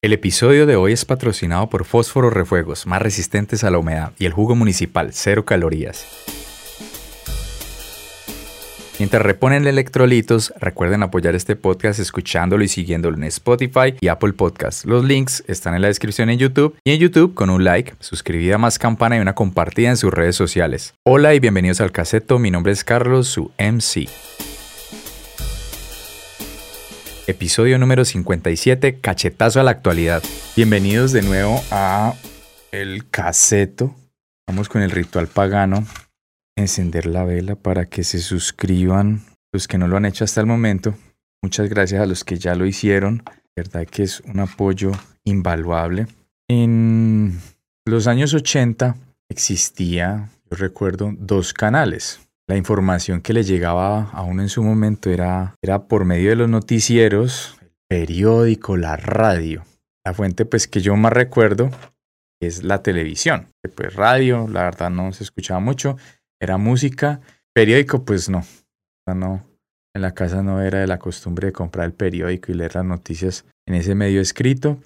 El episodio de hoy es patrocinado por Fósforo Refuegos, más resistentes a la humedad, y el jugo municipal, cero calorías. Mientras reponen electrolitos, recuerden apoyar este podcast escuchándolo y siguiéndolo en Spotify y Apple Podcasts. Los links están en la descripción en YouTube y en YouTube con un like, suscribida más campana y una compartida en sus redes sociales. Hola y bienvenidos al Caseto, mi nombre es Carlos, su MC. Episodio número 57, cachetazo a la actualidad. Bienvenidos de nuevo a el caseto. Vamos con el ritual pagano. Encender la vela para que se suscriban los que no lo han hecho hasta el momento. Muchas gracias a los que ya lo hicieron. verdad que es un apoyo invaluable. En los años 80 existía, yo recuerdo, dos canales la información que le llegaba a uno en su momento era, era por medio de los noticieros, el periódico, la radio. La fuente pues que yo más recuerdo es la televisión. Pues radio, la verdad no se escuchaba mucho, era música. Periódico pues no, no. En la casa no era de la costumbre de comprar el periódico y leer las noticias en ese medio escrito.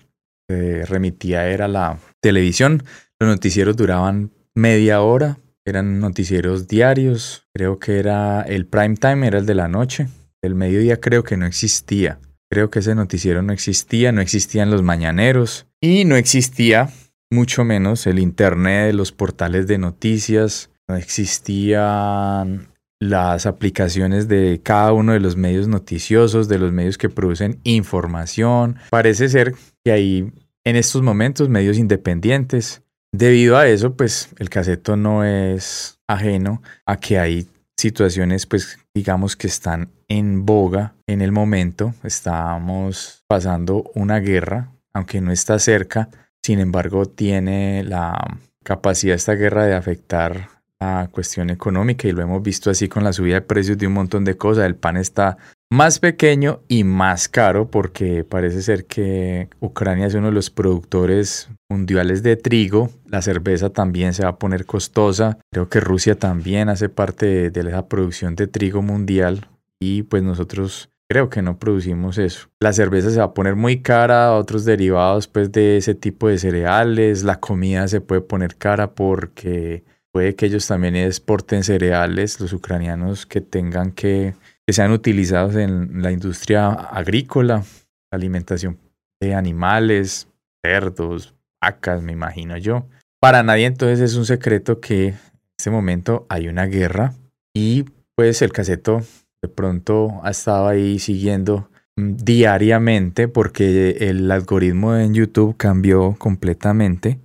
Se remitía era la televisión. Los noticieros duraban media hora, eran noticieros diarios, creo que era el prime time, era el de la noche. El mediodía creo que no existía. Creo que ese noticiero no existía, no existían los mañaneros y no existía mucho menos el internet, los portales de noticias, no existían las aplicaciones de cada uno de los medios noticiosos, de los medios que producen información. Parece ser que hay en estos momentos medios independientes Debido a eso, pues el caseto no es ajeno a que hay situaciones, pues digamos que están en boga en el momento. Estamos pasando una guerra, aunque no está cerca, sin embargo tiene la capacidad esta guerra de afectar la cuestión económica y lo hemos visto así con la subida de precios de un montón de cosas. El pan está más pequeño y más caro porque parece ser que Ucrania es uno de los productores mundiales de trigo. La cerveza también se va a poner costosa. Creo que Rusia también hace parte de, esa producción de trigo mundial y pues nosotros creo que no producimos eso. La cerveza se va a poner muy cara, otros derivados pues de ese tipo de cereales, la comida se puede poner cara porque puede que ellos también exporten cereales, los ucranianos que tengan que que sean utilizados en la industria agrícola, alimentación de animales, cerdos, vacas, me imagino yo. Para nadie entonces es un secreto que en este momento hay una guerra y pues el caseto de pronto ha estado ahí siguiendo mm, diariamente porque el algoritmo en YouTube cambió completamente.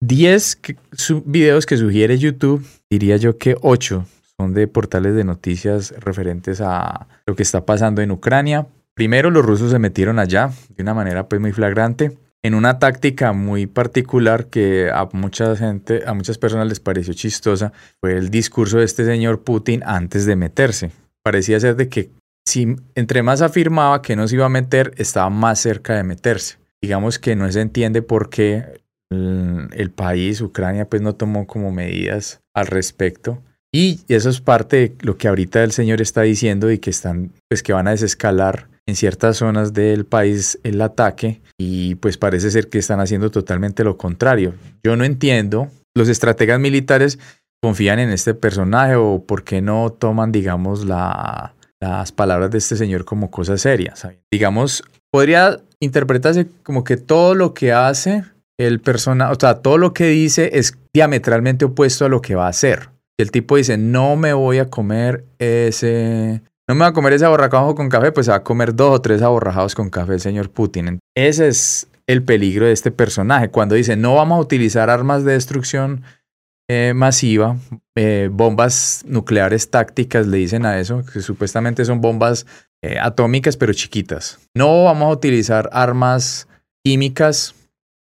10 videos que sugiere YouTube, diría yo que 8 son de portales de noticias referentes a lo que está pasando en Ucrania. Primero los rusos se metieron allá de una manera pues muy flagrante en una táctica muy particular que a mucha gente, a muchas personas les pareció chistosa, fue el discurso de este señor Putin antes de meterse. Parecía ser de que si entre más afirmaba que no se iba a meter, estaba más cerca de meterse. Digamos que no se entiende por qué el, el país, Ucrania, pues no tomó como medidas al respecto. Y eso es parte de lo que ahorita el señor está diciendo y que están, pues que van a desescalar en ciertas zonas del país el ataque y pues parece ser que están haciendo totalmente lo contrario. Yo no entiendo, los estrategas militares confían en este personaje o por qué no toman, digamos, la, las palabras de este señor como cosas serias. Digamos, podría interpretarse como que todo lo que hace el personaje, o sea, todo lo que dice es diametralmente opuesto a lo que va a hacer. Y el tipo dice, no me voy a comer ese... No me voy a comer ese aborrajado con café, pues se va a comer dos o tres aborrajados con café señor Putin. Ese es el peligro de este personaje. Cuando dice, no vamos a utilizar armas de destrucción eh, masiva, eh, bombas nucleares tácticas, le dicen a eso, que supuestamente son bombas eh, atómicas pero chiquitas. No vamos a utilizar armas químicas,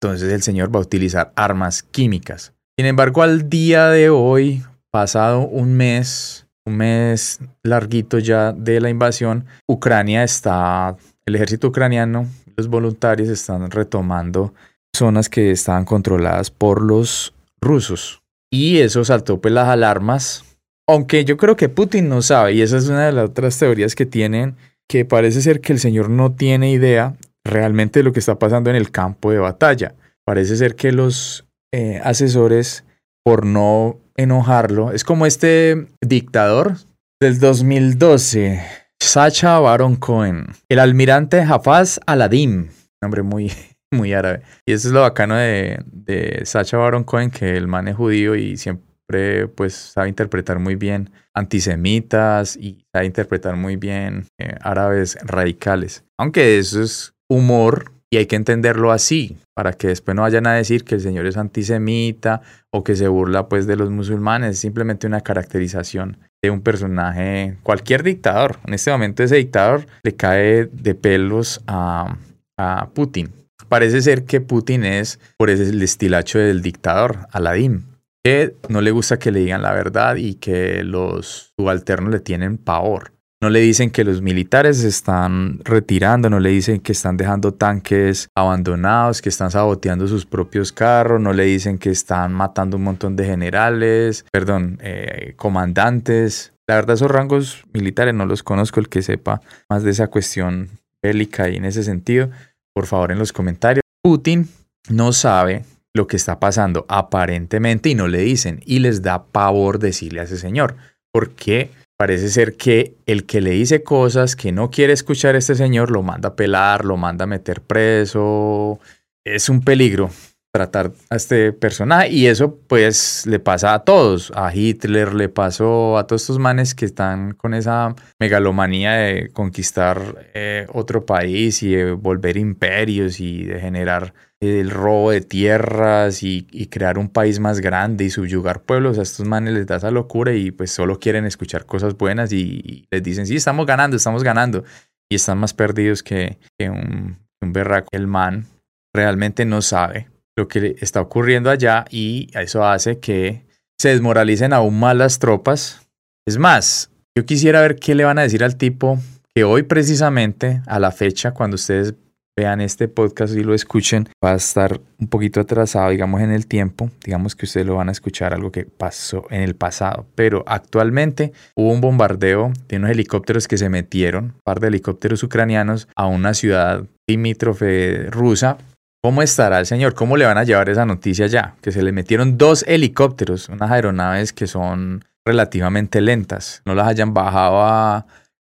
entonces el señor va a utilizar armas químicas. Sin embargo, al día de hoy, pasado un mes, un mes larguito ya de la invasión, Ucrania está, el ejército ucraniano, los voluntarios están retomando zonas que estaban controladas por los rusos. Y eso saltó pues las alarmas, aunque yo creo que Putin no sabe, y esa es una de las otras teorías que tienen, que parece ser que el señor no tiene idea realmente lo que está pasando en el campo de batalla. Parece ser que los eh, asesores, por no enojarlo, es como este dictador del 2012, Sacha Baron Cohen, el almirante Hafaz Aladim, nombre muy, muy árabe. Y eso es lo bacano de, de Sacha Baron Cohen, que el man es judío y siempre pues sabe interpretar muy bien antisemitas y sabe interpretar muy bien eh, árabes radicales. Aunque eso es humor y hay que entenderlo así, para que después no vayan a decir que el Señor es antisemita o que se burla pues de los musulmanes, es simplemente una caracterización de un personaje, cualquier dictador. En este momento ese dictador le cae de pelos a, a Putin. Parece ser que Putin es por ese el estilacho del dictador, Aladdin, que no le gusta que le digan la verdad y que los subalternos le tienen pavor. No le dicen que los militares se están retirando, no le dicen que están dejando tanques abandonados, que están saboteando sus propios carros, no le dicen que están matando un montón de generales, perdón, eh, comandantes. La verdad esos rangos militares no los conozco, el que sepa más de esa cuestión bélica y en ese sentido, por favor en los comentarios. Putin no sabe lo que está pasando aparentemente y no le dicen y les da pavor decirle a ese señor. porque Parece ser que el que le dice cosas que no quiere escuchar este señor lo manda a pelar, lo manda a meter preso. Es un peligro tratar a este personaje y eso pues le pasa a todos, a Hitler le pasó, a todos estos manes que están con esa megalomanía de conquistar eh, otro país y de volver imperios y de generar el robo de tierras y, crear un país más grande y subyugar pueblos, a estos manes les da esa locura y pues solo quieren escuchar cosas buenas y, les dicen, sí, estamos ganando, estamos ganando y están más perdidos que, un, un berraco. El man realmente no sabe lo que está ocurriendo allá y eso hace que se desmoralicen aún más las tropas. Es más, yo quisiera ver qué le van a decir al tipo que hoy precisamente a la fecha, cuando ustedes vean este podcast y lo escuchen, va a estar un poquito atrasado, digamos, en el tiempo. Digamos que ustedes lo van a escuchar algo que pasó en el pasado. Pero actualmente hubo un bombardeo de unos helicópteros que se metieron, un par de helicópteros ucranianos, a una ciudad limítrofe rusa ¿Cómo estará el señor? ¿Cómo le van a llevar esa noticia ya? Que se le metieron dos helicópteros, unas aeronaves que son relativamente lentas. No las hayan bajado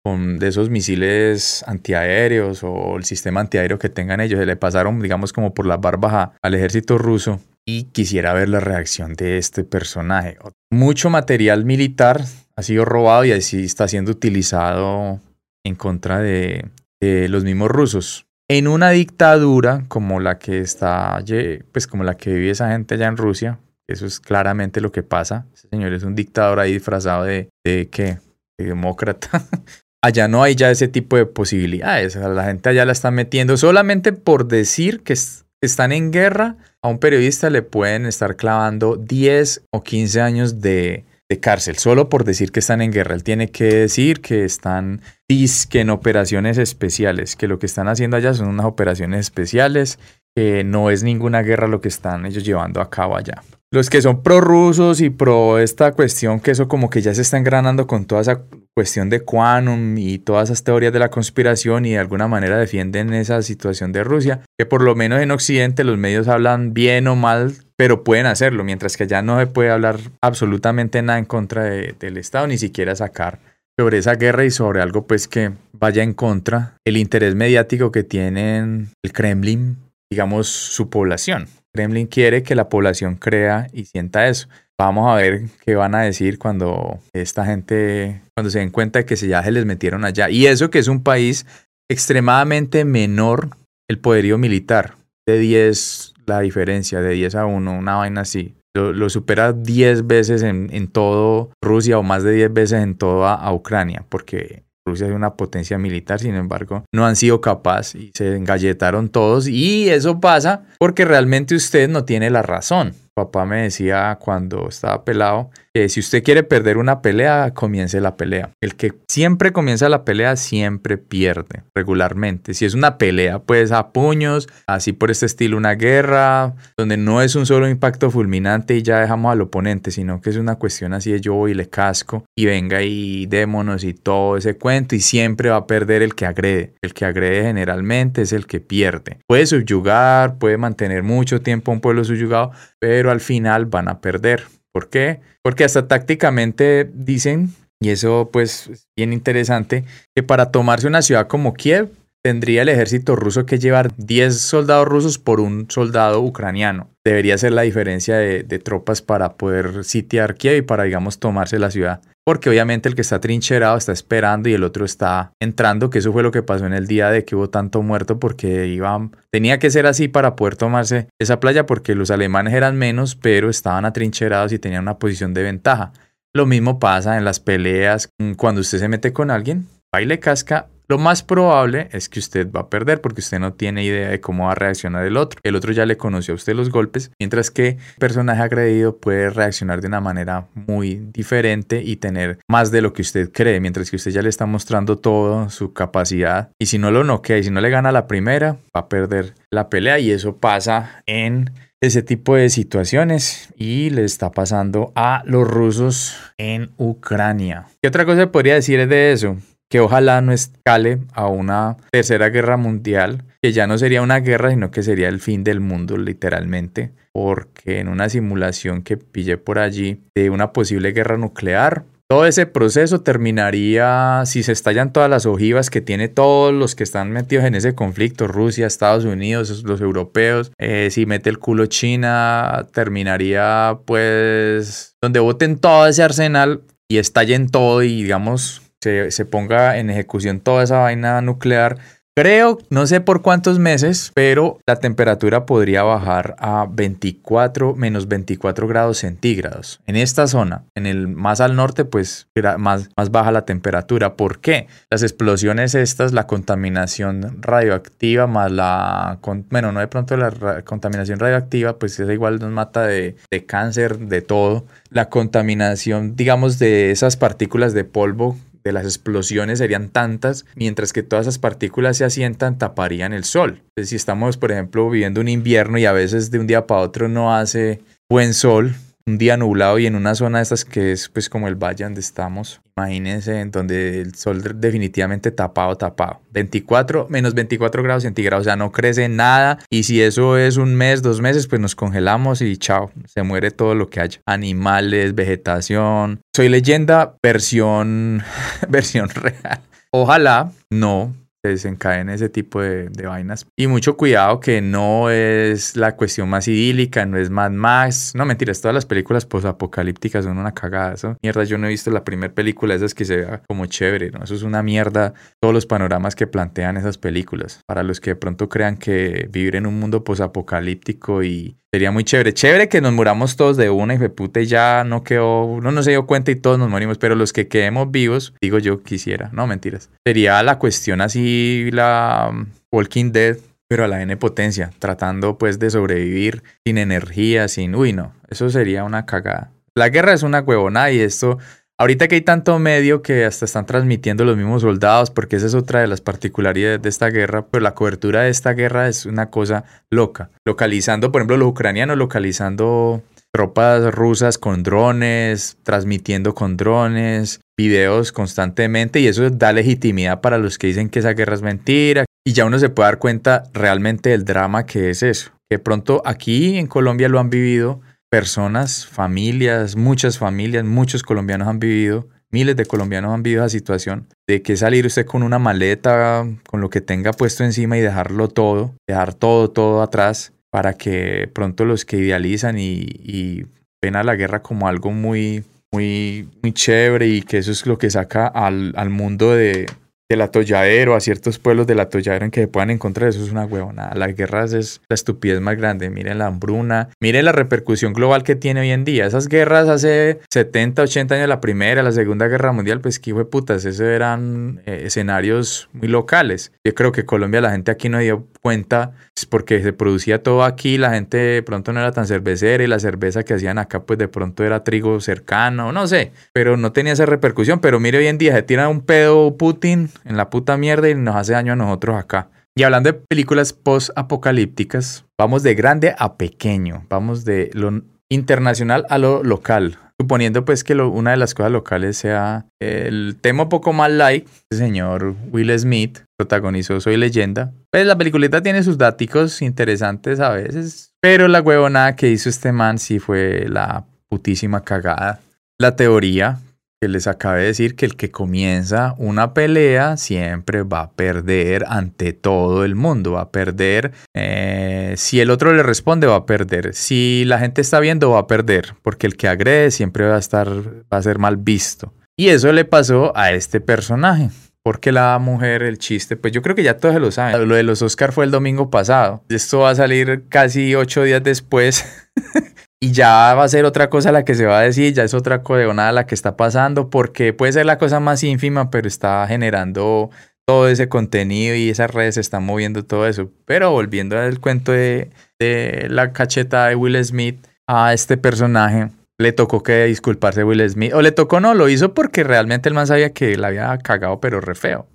con de esos misiles antiaéreos o el sistema antiaéreo que tengan ellos. Se le pasaron, digamos, como por la barba al ejército ruso. Y quisiera ver la reacción de este personaje. Mucho material militar ha sido robado y así está siendo utilizado en contra de los mismos rusos en una dictadura como la que está, pues como la que vive esa gente allá en Rusia, eso es claramente lo que pasa. Ese señor es un dictador ahí disfrazado de, de qué, de demócrata. allá no hay ya ese tipo de posibilidades. La gente allá la está metiendo solamente por decir que están en guerra. A un periodista le pueden estar clavando 10 o 15 años de, de cárcel, solo por decir que están en guerra. Él tiene que decir que están que en operaciones especiales, que lo que están haciendo allá son unas operaciones especiales, que no es ninguna guerra lo que están ellos llevando a cabo allá. Los que son prorrusos y pro esta cuestión, que eso como que ya se está engranando con toda esa cuestión de quantum y todas esas teorías de la conspiración y de alguna manera defienden esa situación de Rusia, que por lo menos en Occidente los medios hablan bien o mal, pero pueden hacerlo, mientras que allá no se puede hablar absolutamente nada en contra del Estado, ni siquiera sacar sobre esa guerra y sobre algo pues que vaya en contra el interés mediático que tienen el Kremlin, digamos, su población. Kremlin quiere que la población crea y sienta eso. Vamos a ver qué van a decir cuando esta gente, cuando se den cuenta de que ya se les metieron allá. Y eso que es un país extremadamente menor el poderío militar. De 10 la diferencia, de 10 a 1, una vaina así. Lo, supera 10 veces en, en, todo Rusia o más de 10 veces en toda a Ucrania, porque Rusia es una potencia militar, sin embargo, no han sido capaces y se engalletaron todos. Y eso pasa porque realmente usted no tiene la razón. Papá me decía cuando estaba pelado que si usted quiere perder una pelea, comience la pelea. El que siempre comienza la pelea siempre pierde regularmente. Si es una pelea, pues a puños, así por este estilo, una guerra, donde no es un solo impacto fulminante y ya dejamos al oponente, sino que es una cuestión así de yo voy y le casco y venga y démonos y todo ese cuento y siempre va a perder el que agrede. El que agrede generalmente es el que pierde. Puede subyugar, puede mantener mucho tiempo a un pueblo subyugado, pero al final van a perder. ¿Por qué? Porque hasta tácticamente dicen, y eso pues es bien interesante, que para tomarse una ciudad como Kiev tendría el ejército ruso que llevar 10 soldados rusos por un soldado ucraniano. Debería ser la diferencia de, tropas para poder sitiar Kiev y para, digamos, tomarse la ciudad. Porque obviamente el que está trincherado está esperando y el otro está entrando, que eso fue lo que pasó en el día de que hubo tanto muerto porque iban, tenía que ser así para poder tomarse esa playa porque los alemanes eran menos, pero estaban atrincherados y tenían una posición de ventaja. Lo mismo pasa en las peleas, cuando usted se mete con alguien, baile casca lo más probable es que usted va a perder porque usted no tiene idea de cómo va a reaccionar el otro. El otro ya le conoció a usted los golpes, mientras que el personaje agredido puede reaccionar de una manera muy diferente y tener más de lo que usted cree, mientras que usted ya le está mostrando todo su capacidad. Y si no lo noquea y si no le gana la primera, va a perder la pelea y eso pasa en ese tipo de situaciones y le está pasando a los rusos en Ucrania. ¿Qué otra cosa podría decir de eso? Que ojalá no escale a una tercera guerra mundial, que ya no sería una guerra, sino que sería el fin del mundo literalmente, porque en una simulación que pillé por allí de una posible guerra nuclear, todo ese proceso terminaría si se estallan todas las ojivas que tiene todos los que están metidos en ese conflicto, Rusia, Estados Unidos, los europeos, eh, si mete el culo China, terminaría pues donde voten todo ese arsenal y estallen todo y digamos se, ponga en ejecución toda esa vaina nuclear, Creo, no sé por cuántos meses, pero la temperatura podría bajar a 24, menos 24 grados centígrados. En esta zona, en el más al norte, pues más, más baja la temperatura. ¿Por qué? Las explosiones estas, la contaminación radioactiva más la, bueno, no de pronto la contaminación radioactiva, pues es igual nos mata de, de cáncer, de todo. La contaminación, digamos, de esas partículas de polvo de las explosiones serían tantas, mientras que todas esas partículas se asientan, taparían el sol. Entonces, si estamos, por ejemplo, viviendo un invierno y a veces de un día para otro no hace buen sol, un día nublado y en una zona de estas que es pues como el valle donde estamos, imagínense en donde el sol definitivamente tapado, tapado. 24, menos 24 grados centígrados, o sea, no crece nada y si eso es un mes, dos meses, pues nos congelamos y chao, se muere todo lo que haya. Animales, vegetación. Soy leyenda, versión, versión real. Ojalá no desencadena ese tipo de, vainas. Y mucho cuidado que no es la cuestión más idílica, no es Mad Max. No, mentiras, todas las películas posapocalípticas son una cagada. Eso. Mierda, yo no he visto la primera película esas que se vea como chévere, ¿no? Eso es una mierda. Todos los panoramas que plantean esas películas. Para los que de pronto crean que vivir en un mundo posapocalíptico y Sería muy chévere. Chévere que nos muramos todos de una y de puta ya no quedó, uno no se dio cuenta y todos nos morimos, pero los que quedemos vivos, digo yo quisiera, no mentiras. Sería la cuestión así, la um, Walking Dead, pero a la N potencia, tratando pues de sobrevivir sin energía, sin, uy no, eso sería una cagada. La guerra es una huevona y esto Ahorita que hay tanto medio que hasta están transmitiendo los mismos soldados, porque esa es otra de las particularidades de esta guerra, pero la cobertura de esta guerra es una cosa loca. Localizando, por ejemplo, los ucranianos localizando tropas rusas con drones, transmitiendo con drones, videos constantemente, y eso da legitimidad para los que dicen que esa guerra es mentira. Y ya uno se puede dar cuenta realmente del drama que es eso. Que pronto aquí en Colombia lo han vivido personas, familias, muchas familias, muchos colombianos han vivido, miles de colombianos han vivido esa situación de que salir usted con una maleta, con lo que tenga puesto encima y dejarlo todo, dejar todo, todo atrás, para que pronto los que idealizan y, ven a la guerra como algo muy, muy, muy chévere y que eso es lo que saca al, al mundo de, del atolladero, a ciertos pueblos del atolladero en que se puedan encontrar, eso es una huevonada. Las guerras es la estupidez más grande. Miren la hambruna, miren la repercusión global que tiene hoy en día. Esas guerras hace 70, 80 años, la primera, la segunda guerra mundial, pues qué putas, esos eran eh, escenarios muy locales. Yo creo que Colombia, la gente aquí no dio cuenta, pues, porque se producía todo aquí, la gente de pronto no era tan cervecera y la cerveza que hacían acá, pues de pronto era trigo cercano, no sé, pero no tenía esa repercusión. Pero mire, hoy en día se tira un pedo Putin en la puta mierda y nos hace daño a nosotros acá. Y hablando de películas post-apocalípticas, vamos de grande a pequeño, vamos de lo internacional a lo local. Suponiendo pues que una de las cosas locales sea el tema un poco más light, el señor Will Smith protagonizó Soy Leyenda. Pues la peliculita tiene sus datos interesantes a veces, pero la huevonada que hizo este man sí fue la putísima cagada. La teoría les acabé de decir que el que comienza una pelea siempre va a perder ante todo el mundo, va a perder. Eh, si el otro le responde, va a perder. Si la gente está viendo, va a perder, porque el que agrede siempre va a estar, va a ser mal visto. Y eso le pasó a este personaje. Porque la mujer, el chiste, pues yo creo que ya todos lo saben. Lo de los Oscar fue el domingo pasado. Esto va a salir casi ocho días después. y ya va a ser otra cosa la que se va a decir, ya es otra nada la que está pasando, porque puede ser la cosa más ínfima, pero está generando todo ese contenido y esas redes están moviendo todo eso. Pero volviendo al cuento de, de la cacheta de Will Smith a este personaje, le tocó que disculparse a Will Smith, o le tocó no, lo hizo porque realmente el man sabía que la había cagado, pero re feo.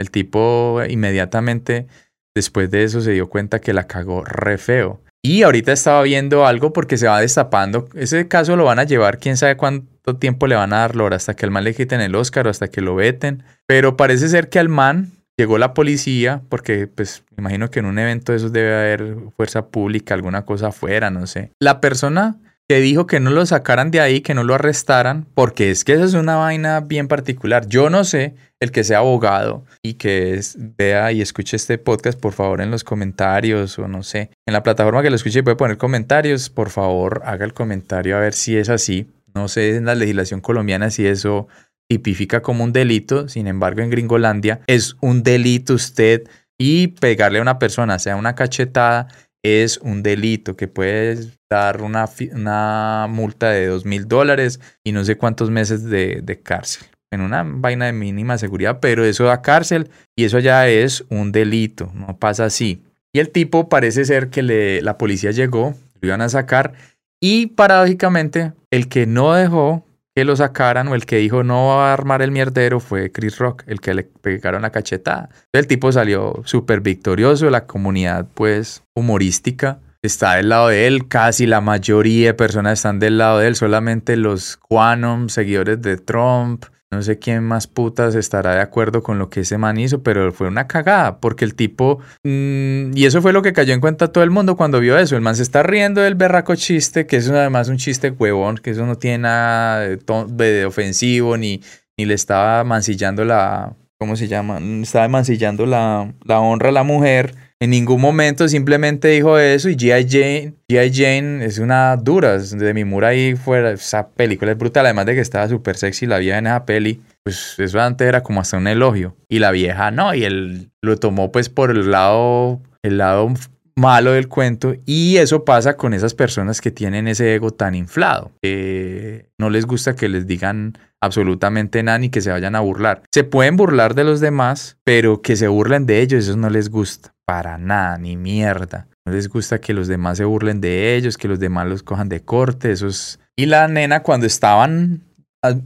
El tipo inmediatamente después de eso se dio cuenta que la cagó re feo. Y ahorita estaba viendo algo porque se va destapando. Ese caso lo van a llevar, quién sabe cuánto tiempo le van a dar Lora, hasta que al man le quiten el Oscar o hasta que lo veten. Pero parece ser que al man llegó la policía, porque pues me imagino que en un evento de esos debe haber fuerza pública, alguna cosa afuera, no sé. La persona que dijo que no lo sacaran de ahí, que no lo arrestaran, porque es que esa es una vaina bien particular. Yo no sé, el que sea abogado y que vea y escuche este podcast, por favor en los comentarios o no sé, en la plataforma que lo escuche puede poner comentarios, por favor haga el comentario a ver si es así. No sé en la legislación colombiana si eso tipifica como un delito, sin embargo en Gringolandia es un delito usted y pegarle a una persona, sea una cachetada, es un delito que puede dar una, una multa de dos mil dólares y no sé cuántos meses de, de, cárcel. En una vaina de mínima seguridad, pero eso da cárcel y eso ya es un delito, no pasa así. Y el tipo parece ser que le, la policía llegó, lo iban a sacar y paradójicamente el que no dejó que lo sacaran o el que dijo no va a armar el mierdero fue Chris Rock, el que le pegaron la cachetada. El tipo salió súper victorioso, la comunidad pues humorística está del lado de él, casi la mayoría de personas están del lado de él, solamente los Quanom, seguidores de Trump, no sé quién más putas estará de acuerdo con lo que ese man hizo, pero fue una cagada, porque el tipo... Mmm, y eso fue lo que cayó en cuenta todo el mundo cuando vio eso. El man se está riendo del berraco chiste, que es además un chiste huevón, que eso no tiene nada de, ofensivo, ni, ni le estaba mancillando la... ¿Cómo se llama? Estaba mancillando la, la honra a la mujer en ningún momento simplemente dijo eso y G.I. Jane, G.I. Jane es una dura. De mi mura ahí fuera, esa película es brutal. Además de que estaba súper sexy la vieja en esa peli. Pues eso antes era como hasta un elogio. Y la vieja no, y él lo tomó pues por el lado, el lado malo del cuento y eso pasa con esas personas que tienen ese ego tan inflado, que no les gusta que les digan absolutamente nada ni que se vayan a burlar. Se pueden burlar de los demás, pero que se burlen de ellos, eso no les gusta para nada, ni mierda. No les gusta que los demás se burlen de ellos, que los demás los cojan de corte, esos... Y la nena cuando estaban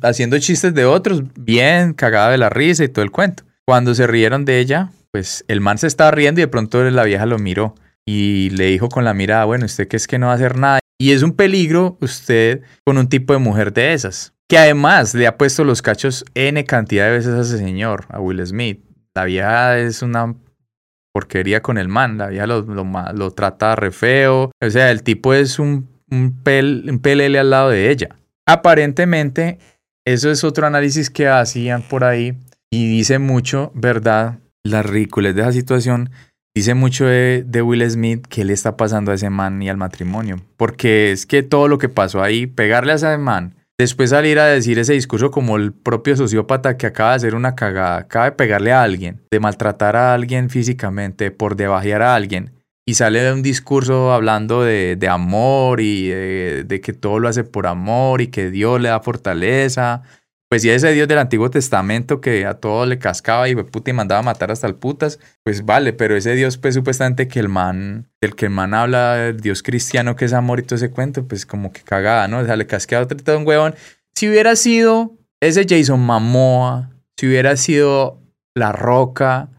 haciendo chistes de otros, bien cagada de la risa y todo el cuento. Cuando se rieron de ella, pues el man se estaba riendo y de pronto la vieja lo miró y le dijo con la mirada, bueno, usted que es que no va a hacer nada. Y es un peligro usted con un tipo de mujer de esas, que además le ha puesto los cachos N cantidad de veces a ese señor, a Will Smith. La vieja es una porquería con el man, la vieja lo, lo, trata re feo, o sea, el tipo es un, un, pel, un pelele al lado de ella. Aparentemente, eso es otro análisis que hacían por ahí y dice mucho, ¿verdad? La ridiculez de esa situación dice mucho de, de, Will Smith que le está pasando a ese man y al matrimonio. Porque es que todo lo que pasó ahí, pegarle a ese man después salir a decir ese discurso como el propio sociópata que acaba de hacer una cagada, acaba de pegarle a alguien, de maltratar a alguien físicamente, por debajear a alguien, y sale de un discurso hablando de, amor y de, que todo lo hace por amor y que Dios le da fortaleza pues si ese Dios del Antiguo Testamento que a todo le cascaba y puta y mandaba a matar hasta el putas, pues vale, pero ese Dios pues supuestamente que el man, el que el man habla, el Dios cristiano que es amor y todo ese cuento, pues como que cagada, ¿no? O sea, le casqueaba todo un huevón. Si hubiera sido ese Jason Mamoa, si hubiera sido La Roca,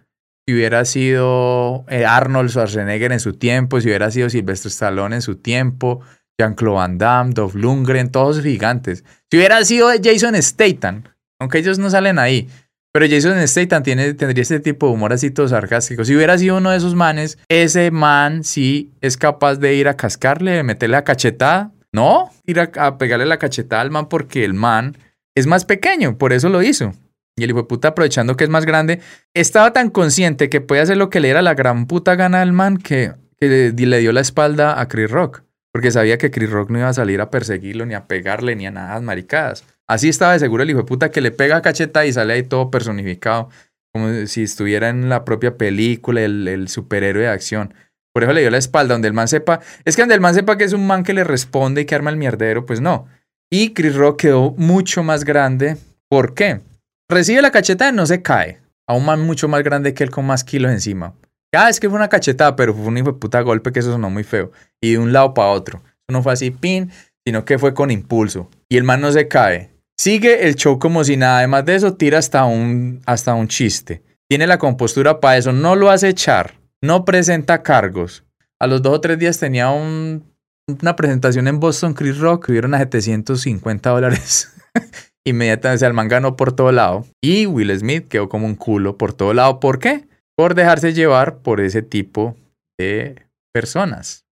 si hubiera sido eh, Arnold Schwarzenegger en su tiempo, si hubiera sido Silvestre Stallone en su tiempo, Jean-Claude Van Damme, Dolph Lundgren, todos gigantes. Si hubiera sido Jason Statham, aunque ellos no salen ahí, pero Jason Statham tiene, tendría este tipo de humor así todo sarcástico. Si hubiera sido uno de esos manes, ese man sí es capaz de ir a cascarle, de meterle la cachetada. No, ir a, pegarle la cachetada al man porque el man es más pequeño, por eso lo hizo. Y el hijo de puta, aprovechando que es más grande, estaba tan consciente que puede hacer lo que le era la gran puta gana al man que, que le dio la espalda a Chris Rock porque sabía que Chris Rock no iba a salir a perseguirlo, ni a pegarle, ni a nada maricadas. Así estaba de seguro el hijo de puta que le pega cacheta y sale ahí todo personificado, como si estuviera en la propia película, el, superhéroe de acción. Por eso le dio la espalda, donde el man sepa, es que donde el man sepa que es un man que le responde y que arma el mierdero, pues no. Y Chris Rock quedó mucho más grande. ¿Por qué? Recibe la cacheta y no se cae. A un man mucho más grande que él con más kilos encima. Ah, es que fue una cachetada, pero fue un puta golpe que eso sonó muy feo. Y de un lado para otro. Eso no fue así, pin, sino que fue con impulso. Y el man no se cae. Sigue el show como si nada. Además de eso, tira hasta un, hasta un chiste. Tiene la compostura para eso. No lo hace echar. No presenta cargos. A los dos o tres días tenía un, una presentación en Boston Chris Rock. Hubieron a 750 dólares. Inmediatamente el man ganó por todo lado. Y Will Smith quedó como un culo por todo lado. ¿Por qué? Por dejarse llevar por ese tipo de personas.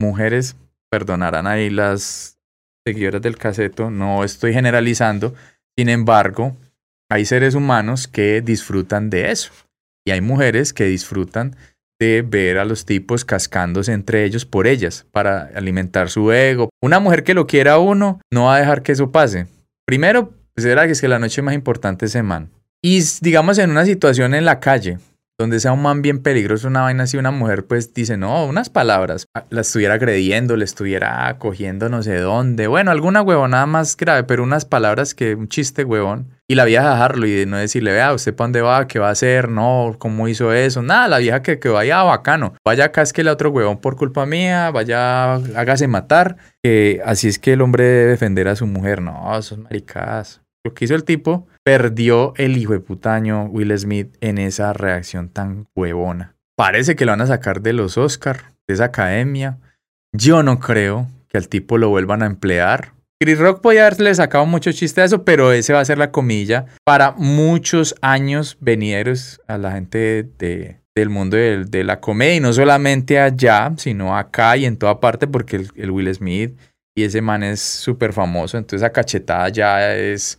Mujeres, perdonarán ahí las seguidoras del caseto, no estoy generalizando, sin embargo, hay seres humanos que disfrutan de eso. Y hay mujeres que disfrutan de ver a los tipos cascándose entre ellos por ellas, para alimentar su ego. Una mujer que lo quiera a uno no va a dejar que eso pase. Primero, pues que es que la noche más importante es man. Y digamos en una situación en la calle, donde sea un man bien peligroso, una vaina así, una mujer pues dice, no, unas palabras, ah, la estuviera agrediendo, le estuviera cogiendo no sé dónde, bueno, alguna huevonada más grave, pero unas palabras que un chiste huevón, y la vieja dejarlo y no decirle, vea, usted para dónde va, qué va a hacer, no, cómo hizo eso, nada, la vieja que, que vaya bacano, vaya que a otro huevón por culpa mía, vaya, hágase matar, que así es que el hombre debe defender a su mujer, no, esos maricadas. Lo que hizo el tipo, perdió el hijo de putaño Will Smith en esa reacción tan huevona. Parece que lo van a sacar de los Oscar, de esa academia. Yo no creo que al tipo lo vuelvan a emplear. Chris Rock podía haberle sacado mucho chiste a eso, pero ese va a ser la comilla para muchos años venideros a la gente de, del mundo de, la comedia, y no solamente allá, sino acá y en toda parte, porque el, el Will Smith y ese man es súper famoso, entonces esa cachetada ya es,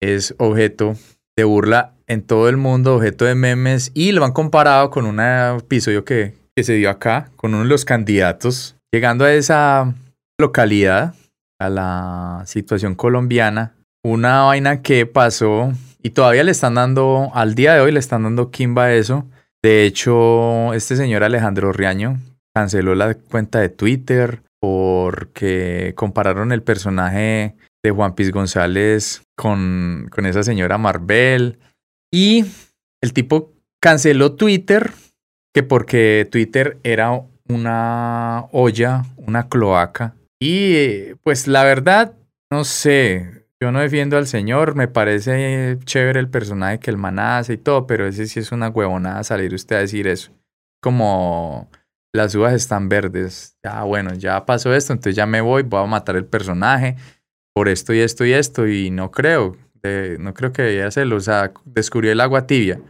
es objeto de burla en todo el mundo, objeto de memes, y lo han comparado con un episodio que, que se dio acá, con uno de los candidatos, llegando a esa localidad, a la situación colombiana, una vaina que pasó y todavía le están dando, al día de hoy le están dando kimba a eso. De hecho, este señor Alejandro Riaño canceló la cuenta de Twitter, porque compararon el personaje de Juan Piz González con, con esa señora Marvel. Y el tipo canceló Twitter, que porque Twitter era una olla, una cloaca. Y pues la verdad, no sé, yo no defiendo al señor, me parece chévere el personaje que el man hace y todo, pero ese sí es una huevonada salir usted a decir eso. Como las uvas están verdes. Ya, bueno, ya pasó esto, entonces ya me voy, voy a matar el personaje por esto y esto y esto, y no creo, no creo que debía hacerlo. O sea, descubrió el agua tibia.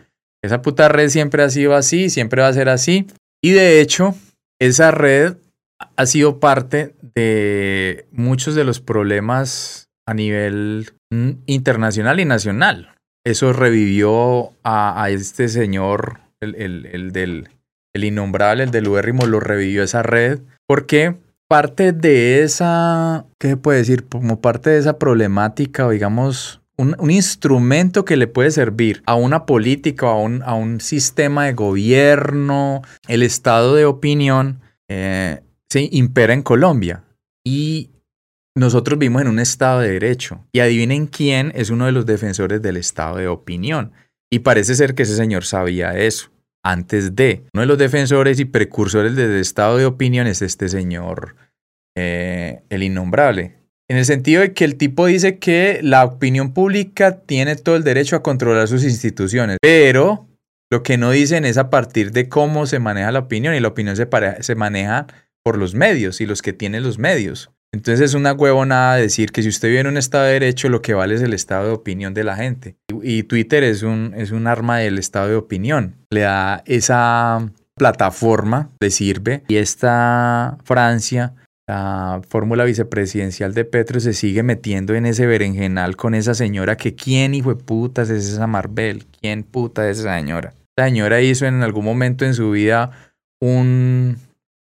Esa puta red siempre ha sido así, siempre va a ser así. Y de hecho, esa red ha sido parte de muchos de los problemas a nivel mm, internacional y nacional. Eso revivió a, este señor, el del el innombrable, el del Ubérrimo, lo revivió esa red porque parte de esa, ¿qué puede decir? Como parte de esa problemática o digamos un, instrumento que le puede servir a una política a un, a un sistema de gobierno, el estado de opinión, eh, se impera en Colombia. Y nosotros vivimos en un estado de derecho. Y adivinen quién es uno de los defensores del estado de opinión. Y parece ser que ese señor sabía eso antes de. Uno de los defensores y precursores del estado de opinión es este señor, eh, el innombrable. En el sentido de que el tipo dice que la opinión pública tiene todo el derecho a controlar sus instituciones, pero lo que no dicen es a partir de cómo se maneja la opinión y la opinión se, se maneja por los medios y los que tienen los medios. Entonces es una huevonada decir que si usted vive en un estado de derecho, lo que vale es el estado de opinión de la gente. Y, Twitter es un, es un arma del estado de opinión. Le da esa plataforma, le sirve. Y esta Francia, la fórmula vicepresidencial de Petro, se sigue metiendo en ese berenjenal con esa señora que quién hijo de putas es esa Marvel, quién puta es esa señora. La señora hizo en algún momento en su vida un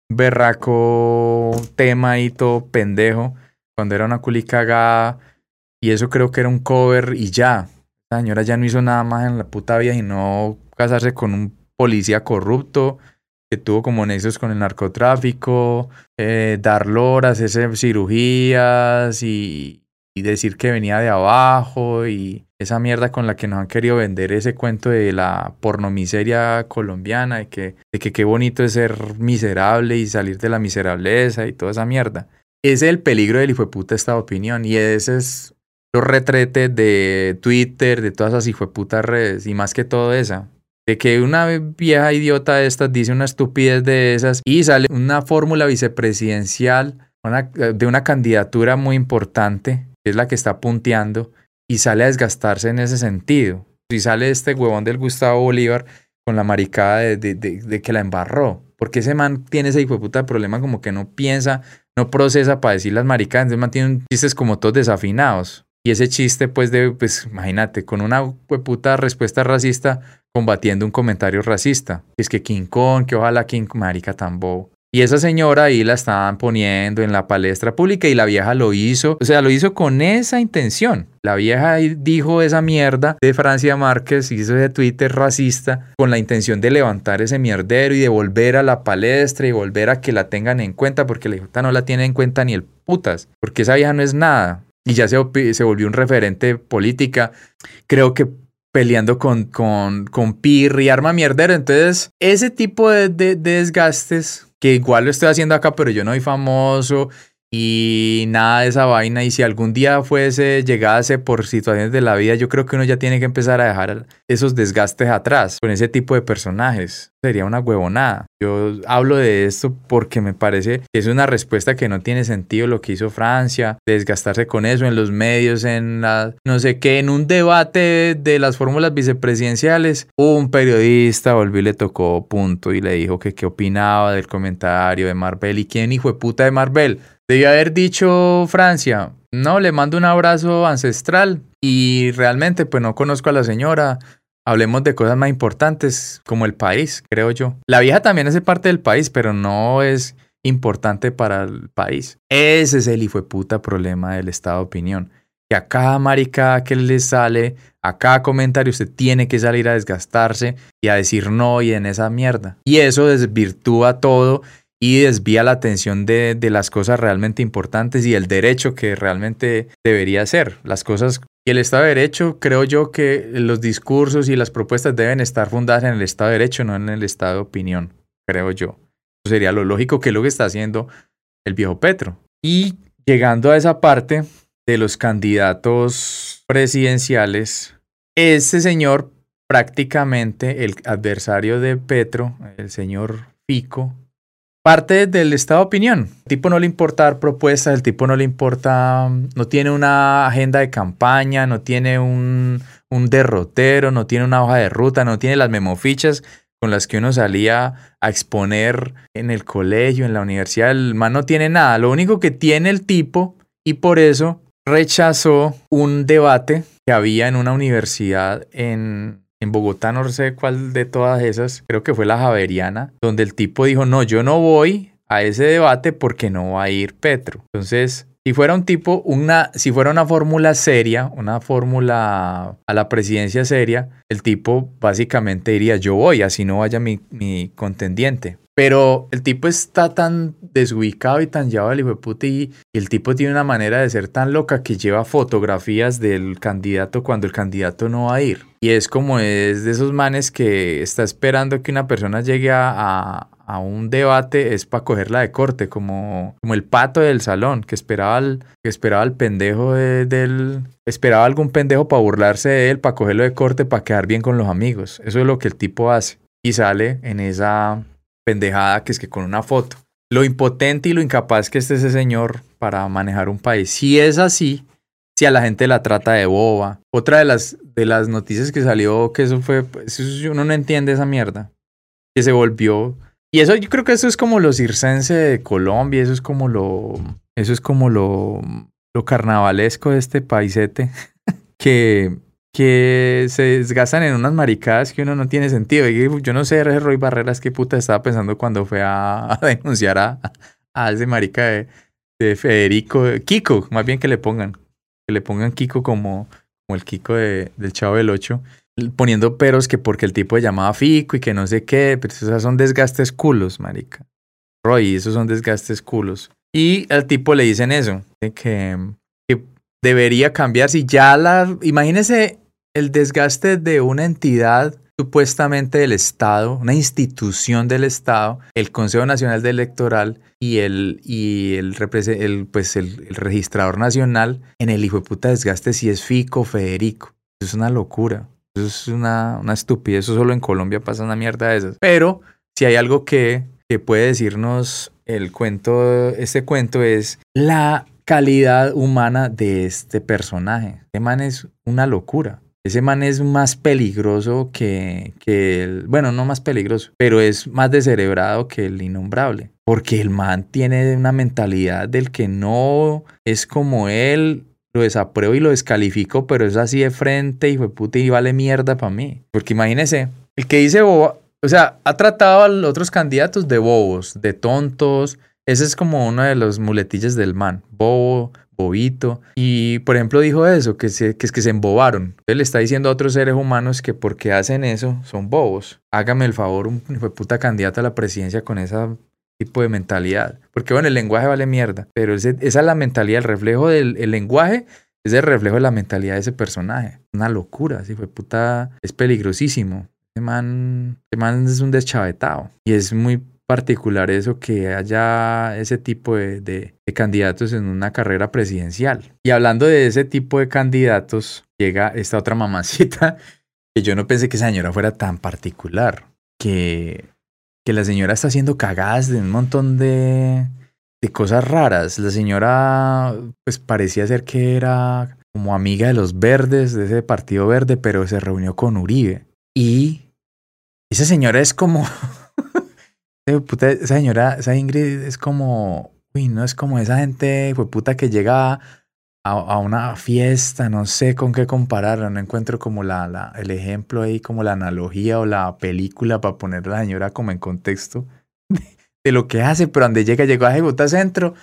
berraco tema y todo pendejo, cuando era una culi cagada, y eso creo que era un cover y ya. La señora ya no hizo nada más en la puta vida no casarse con un policía corrupto que tuvo como nexos con el narcotráfico, eh, dar loras, hacer cirugías y, y decir que venía de abajo y esa mierda con la que nos han querido vender ese cuento de la pornomiseria colombiana, de que, de que qué bonito es ser miserable y salir de la miserableza y toda esa mierda. Ese es el peligro del hijo de puta esta opinión y ese es los retretes de Twitter, de todas esas hijo de putas redes y más que todo esa. De que una vieja idiota de estas dice una estupidez de esas y sale una fórmula vicepresidencial de una candidatura muy importante es la que está punteando, y sale a desgastarse en ese sentido. Si sale este huevón del Gustavo Bolívar con la maricada de, que la embarró. Porque ese man tiene ese hijo de puta problema como que no piensa, no procesa para decir las maricadas. Entonces man tiene chistes como todos desafinados. Y ese chiste, pues, de, pues, imagínate, con una puta respuesta racista combatiendo un comentario racista. Es que King Kong, que ojalá King Marica tan y esa señora ahí la estaban poniendo en la palestra pública y la vieja lo hizo, o sea, lo hizo con esa intención. La vieja dijo esa mierda de Francia Márquez, hizo ese Twitter racista con la intención de levantar ese mierdero y de volver a la palestra y volver a que la tengan en cuenta porque la hija no la tiene en cuenta ni el putas, porque esa vieja no es nada. Y ya se, se volvió un referente política. Creo que peleando con, con, con Pirri, arma mierdero. Entonces, ese tipo de, de desgastes que igual lo estoy haciendo acá, pero yo no soy famoso y nada de esa vaina. Y si algún día fuese, llegase por situaciones de la vida, yo creo que uno ya tiene que empezar a dejar esos desgastes atrás con ese tipo de personajes. Sería una huevonada. Yo hablo de esto porque me parece que es una respuesta que no tiene sentido lo que hizo Francia, desgastarse con eso en los medios, en la, no sé qué, en un debate de las fórmulas vicepresidenciales. Un periodista volvió y le tocó punto y le dijo que qué opinaba del comentario de Marvel y quién hijo de puta de Marvel Debía haber dicho Francia, no, le mando un abrazo ancestral y realmente pues no conozco a la señora. Hablemos de cosas más importantes como el país, creo yo. La vieja también hace parte del país, pero no es importante para el país. Ese es el hijo puta problema del estado de opinión. Que a cada marica que le sale, a cada comentario, usted tiene que salir a desgastarse y a decir no y en esa mierda. Y eso desvirtúa todo y desvía la atención de, las cosas realmente importantes y el derecho que realmente debería ser. Las cosas y el Estado de Derecho, creo yo que los discursos y las propuestas deben estar fundadas en el Estado de Derecho, no en el Estado de opinión, creo yo. Eso sería lo lógico que es lo que está haciendo el viejo Petro. Y llegando a esa parte de los candidatos presidenciales, ese señor prácticamente el adversario de Petro, el señor Fico, parte del estado de opinión. El tipo no le importa propuestas, el tipo no le importa, no tiene una agenda de campaña, no tiene un, un derrotero, no tiene una hoja de ruta, no tiene las memofichas con las que uno salía a exponer en el colegio, en la universidad. El man no tiene nada. Lo único que tiene el tipo, y por eso rechazó un debate que había en una universidad en en Bogotá, no sé cuál de todas esas, creo que fue la Javeriana, donde el tipo dijo, no, yo no voy a ese debate porque no va a ir Petro. Entonces, si fuera un tipo, una, si fuera una fórmula seria, una fórmula a la presidencia seria, el tipo básicamente diría, yo voy, así no vaya mi, mi contendiente. Pero el tipo está tan desubicado y tan llevado al hijo de puta y, el tipo tiene una manera de ser tan loca que lleva fotografías del candidato cuando el candidato no va a ir. Y es como es de esos manes que está esperando que una persona llegue a, a, un debate, es para cogerla de corte, como, como el pato del salón, que esperaba al, que esperaba al pendejo del... Esperaba algún pendejo para burlarse de él, para cogerlo de corte, para quedar bien con los amigos. Eso es lo que el tipo hace. Y sale en esa pendejada que es que con una foto. Lo impotente y lo incapaz que esté ese señor para manejar un país. Si es así, si a la gente la trata de boba. Otra de las, de las noticias que salió, que eso fue, uno no entiende esa mierda. Que se volvió. Y eso yo creo que eso es como lo circense de Colombia, eso es como lo, eso es como lo, lo carnavalesco de este paisete. que que se desgastan en unas maricadas que uno no tiene sentido. Yo no sé, Roy Barreras, qué puta estaba pensando cuando fue a, denunciar a, a, ese marica de, Federico, Kiko, más bien que le pongan, que le pongan Kiko como, como el Kiko de, del Chavo del Ocho, poniendo peros que porque el tipo se llamaba Fico y que no sé qué, pero esos son desgastes culos, marica. Roy, esos son desgastes culos. Y al tipo le dicen eso, que, que debería cambiar. Si ya la. Imagínese el desgaste de una entidad supuestamente del Estado, una institución del Estado, el Consejo Nacional de Electoral y el, y el, pues el, registrador nacional en el hijo de puta desgaste si es Fico Federico. Eso es una locura. Eso es una, una estupidez. Eso solo en Colombia pasa una mierda de esas. Pero si hay algo que, que puede decirnos el cuento, este cuento es la calidad humana de este personaje. Este man es una locura. Ese man es más peligroso que, que el, bueno, no más peligroso, pero es más descerebrado que el innombrable. Porque el man tiene una mentalidad del que no es como él, lo desapruebo y lo descalifico, pero es así de frente y fue puta y vale mierda para mí. Porque imagínese, el que dice boba, o sea, ha tratado a los otros candidatos de bobos, de tontos. Ese es como uno de los muletillas del man. Bobo, bobito. Y por ejemplo dijo eso, que, es que se embobaron. Él está diciendo a otros seres humanos que porque hacen eso son bobos. Hágame el favor, un puta candidato a la presidencia con ese tipo de mentalidad. Porque bueno, el lenguaje vale mierda, pero esa es la mentalidad, el reflejo del el lenguaje es el reflejo de la mentalidad de ese personaje. Una locura, si fue puta, es peligrosísimo. Ese man, ese man es un deschavetado y es muy particular eso que haya ese tipo de, candidatos en una carrera presidencial. Y hablando de ese tipo de candidatos, llega esta otra mamacita que yo no pensé que esa señora fuera tan particular, que, que la señora está haciendo cagadas de un montón de, de cosas raras. La señora pues parecía ser que era como amiga de los verdes, de ese partido verde, pero se reunió con Uribe. Y esa señora es como... esa señora, esa Ingrid es como, uy, no es como esa gente, puta que llega a, una fiesta, no sé con qué compararla, no encuentro como la, la, el ejemplo ahí, como la analogía o la película para poner a la señora como en contexto de, lo que hace, pero donde llega, llegó a Jebuta Centro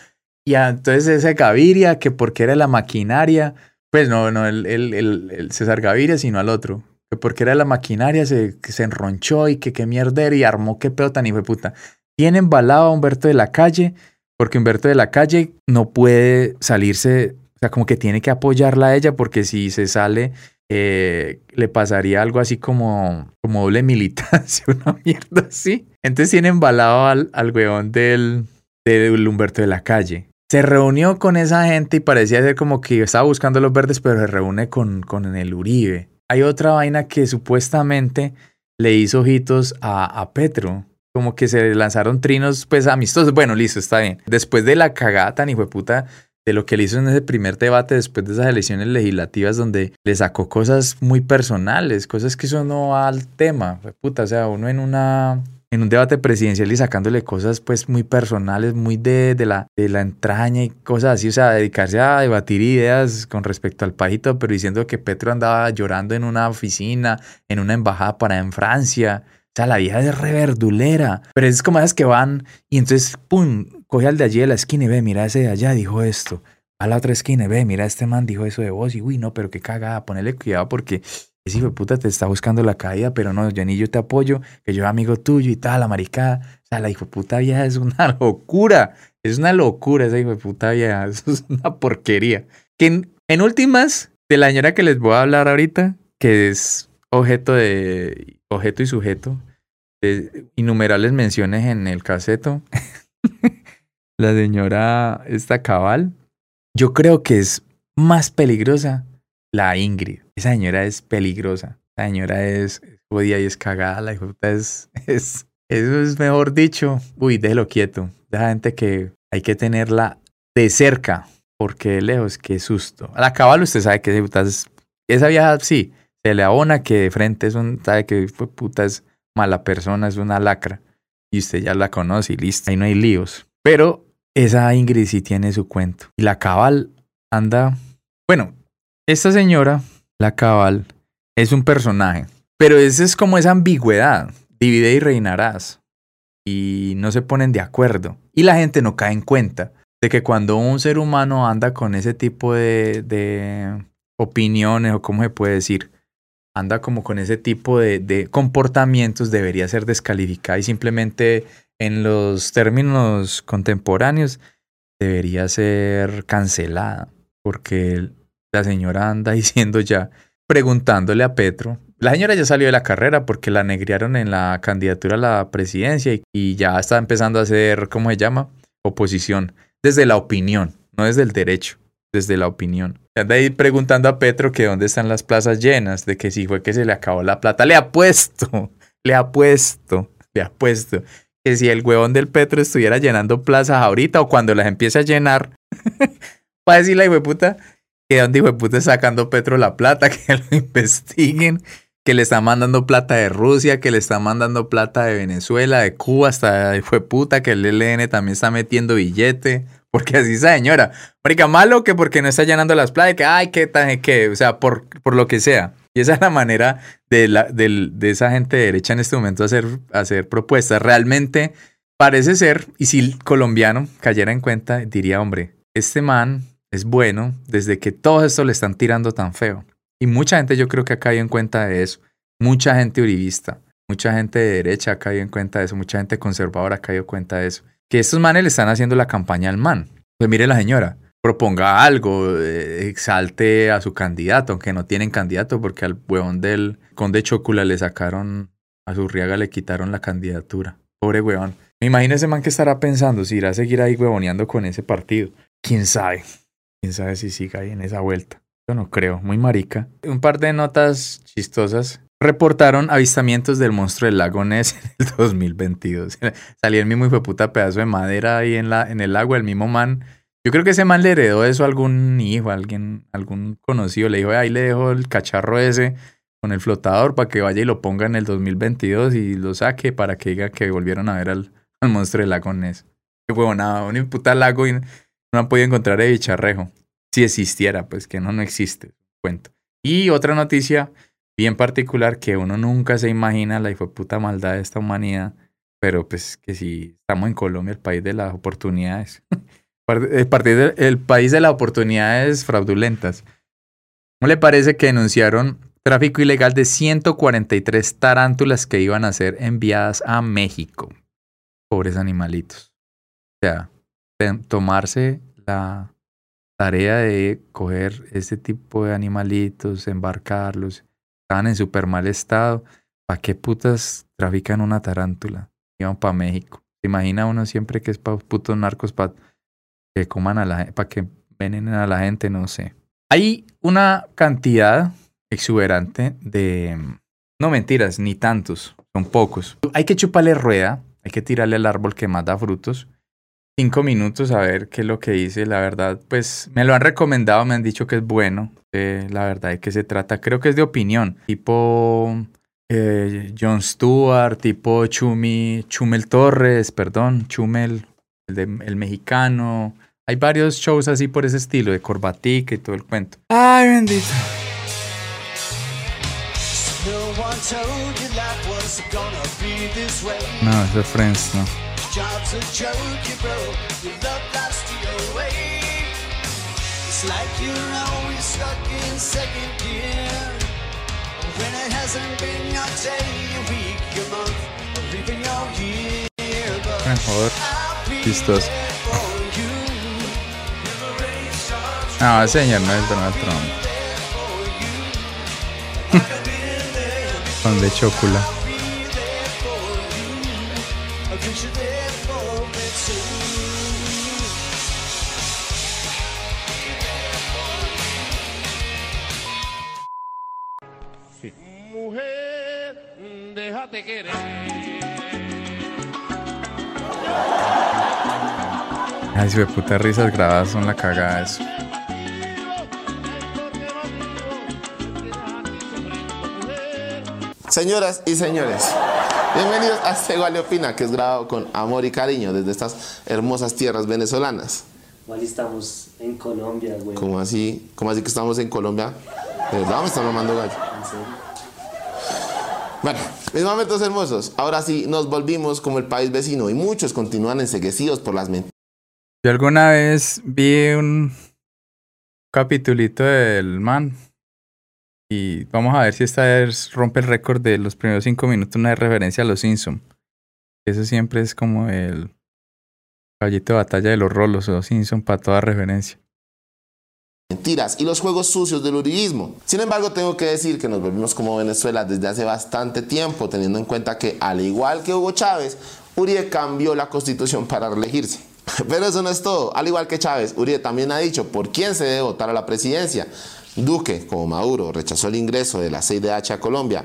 y entonces ese Gaviria, que porque era la maquinaria, pues no, no, el, el, el César Gaviria, sino al otro, porque era la maquinaria, se, se enronchó y que qué mierda y armó qué pedo tan hijo de puta. Tiene embalado a Humberto de la Calle, porque Humberto de la Calle no puede salirse, o sea, como que tiene que apoyarla a ella, porque si se sale, eh, le pasaría algo así como, como doble militancia, una mierda así. Entonces tiene embalado al, al weón del, del Humberto de la Calle. Se reunió con esa gente y parecía ser como que estaba buscando los verdes, pero se reúne con, con el Uribe hay otra vaina que supuestamente le hizo ojitos a, Petro. Como que se lanzaron trinos, pues amistosos. Bueno, listo, está bien. Después de la cagada tan puta de lo que le hizo en ese primer debate después de esas elecciones legislativas donde le sacó cosas muy personales, cosas que eso no va al tema. Puta, o sea, uno en una en un debate presidencial y sacándole cosas pues muy personales, muy de, de, la, de la entraña y cosas así, o sea, dedicarse a debatir ideas con respecto al pajito, pero diciendo que Petro andaba llorando en una oficina, en una embajada para en Francia. O sea, la vieja es reverdulera. Pero es como esas que van y entonces, pum, coge al de allí de la esquina y ve, mira ese de allá, dijo esto. A la otra esquina ve, mira este man dijo eso de vos. Y uy, no, pero qué cagada, ponele cuidado porque ese hijo de puta te está buscando la caída, pero no, yo ni yo te apoyo, que yo amigo tuyo y tal, la maricada. O sea, la hijo de puta vieja es una locura. Es una locura esa hijo de puta vieja. Eso es una porquería. Que en, últimas, de la señora que les voy a hablar ahorita, que es objeto de objeto y sujeto de innumerables menciones en el caseto. la señora esta cabal, yo creo que es más peligrosa la Ingrid. Esa señora es peligrosa. La señora es jodida y es cagada. La puta es, es, eso es mejor dicho. Uy, déjelo quieto. La gente que hay que tenerla de cerca. Porque de lejos, qué susto. A la cabal usted sabe que es, esa vieja sí, se le abona que de frente es un, sabe que fue puta es mala persona, es una lacra. Y usted ya la conoce y listo, ahí no hay líos. Pero esa Ingrid sí tiene su cuento. Y la cabal anda, bueno, esta señora, la cabal, es un personaje, pero esa es como esa ambigüedad, divide y reinarás, y no se ponen de acuerdo, y la gente no cae en cuenta de que cuando un ser humano anda con ese tipo de, opiniones, o cómo se puede decir, anda como con ese tipo de, de comportamientos, debería ser descalificada y simplemente en los términos contemporáneos debería ser cancelada, porque la señora anda diciendo ya, preguntándole a Petro. La señora ya salió de la carrera porque la negriaron en la candidatura a la presidencia y, ya está empezando a hacer, ¿cómo se llama? Oposición. Desde la opinión, no desde el derecho, desde la opinión. Anda ahí preguntando a Petro que dónde están las plazas llenas, de que si fue que se le acabó la plata. Le ha puesto, le ha puesto, le ha puesto. Que si el huevón del Petro estuviera llenando plazas ahorita o cuando las empiece a llenar, va a decir la puta que de puta sacando Petro la plata, que lo investiguen, que le están mandando plata de Rusia, que le están mandando plata de Venezuela, de Cuba, hasta fue puta, que el LN también está metiendo billete, porque así esa señora. Marica, malo que porque no está llenando las playas, que ay, qué tan, que, o sea, por, por lo que sea. Y esa es la manera de, la, de, de esa gente de derecha en este momento hacer, hacer propuestas. Realmente parece ser, y si el colombiano cayera en cuenta, diría, hombre, este man es bueno desde que todo esto le están tirando tan feo. Y mucha gente yo creo que ha caído en cuenta de eso. Mucha gente uribista, mucha gente de derecha ha caído en cuenta de eso, mucha gente conservadora ha caído en cuenta de eso. Que estos manes le están haciendo la campaña al man. Pues mire la señora, proponga algo, eh, exalte a su candidato, aunque no tienen candidato, porque al huevón del conde Chocula le sacaron, a su riaga le quitaron la candidatura. Pobre huevón. Me imagino ese man que estará pensando si irá a seguir ahí huevoneando con ese partido. ¿Quién sabe? Quién sabe si siga ahí en esa vuelta. Yo no creo, muy marica. Un par de notas chistosas. Reportaron avistamientos del monstruo del lago Ness en el 2022. Salía el mismo puta pedazo de madera ahí en, la, en el agua, el mismo man. Yo creo que ese man le heredó eso a algún hijo, a alguien, algún conocido. Le dijo, ahí le dejo el cacharro ese con el flotador para que vaya y lo ponga en el 2022 y lo saque para que diga que volvieron a ver al, monstruo del lago Ness. Qué huevonada, un puta lago y no han podido encontrar el bicharrejo. Si existiera, pues que no, no existe. Cuento. Y otra noticia bien particular que uno nunca se imagina la puta maldad de esta humanidad, pero pues que si estamos en Colombia, el país de las oportunidades. el, el país de las oportunidades fraudulentas. ¿Cómo le parece que denunciaron tráfico ilegal de 143 tarántulas que iban a ser enviadas a México? Pobres animalitos. O sea, tomarse la tarea de coger este tipo de animalitos, embarcarlos, estaban en súper mal estado. ¿Para qué putas trafican una tarántula? Iban para México. ¿Se imagina uno siempre que es para putos narcos para que coman a la para que venenen a la gente? No sé. Hay una cantidad exuberante de... No mentiras, ni tantos, son pocos. Hay que chuparle rueda, hay que tirarle al árbol que más da frutos cinco minutos a ver qué es lo que dice. La verdad, pues me lo han recomendado, me han dicho que es bueno. Eh, la verdad, ¿de qué se trata? Creo que es de opinión. Tipo eh, Jon Stewart, tipo Chumi, Chumel Torres, perdón, Chumel, el, de, el mexicano. Hay varios shows así por ese estilo, de corbatica y todo el cuento. Ay, bendito. No, eso es Friends, no. Job's a joke, you broke. Your love lost your way. It's like you're always stuck in second gear. When it hasn't been your day, your week, your month, or even your year. But Mejor. Starts No, ese señor no es Donald Trump. Con de chocula. Déjate querer. Ay, si de puta risas grabadas son la cagada eso. Señoras y señores, bienvenidos a este Igual Opina, que es grabado con amor y cariño desde estas hermosas tierras venezolanas. Igual estamos en Colombia, güey. Como así, como así que estamos en Colombia. De verdad me están mamando gallo. En serio. Bueno, mis momentos hermosos. Ahora sí, nos volvimos como el país vecino y muchos continúan enseguecidos por las mentiras. Yo alguna vez vi un capitulito del man y vamos a ver si esta vez rompe el récord de los primeros cinco minutos una referencia a los Simpson. Eso siempre es como el caballito de batalla de los rolos o Simpson para toda referencia. Mentiras y los juegos sucios del uribismo. Sin embargo, tengo que decir que nos volvimos como Venezuela desde hace bastante tiempo, teniendo en cuenta que, al igual que Hugo Chávez, Uribe cambió la constitución para reelegirse. Pero eso no es todo. Al igual que Chávez, Uribe también ha dicho por quién se debe votar a la presidencia. Duque, como Maduro, rechazó el ingreso de la CIDH a Colombia.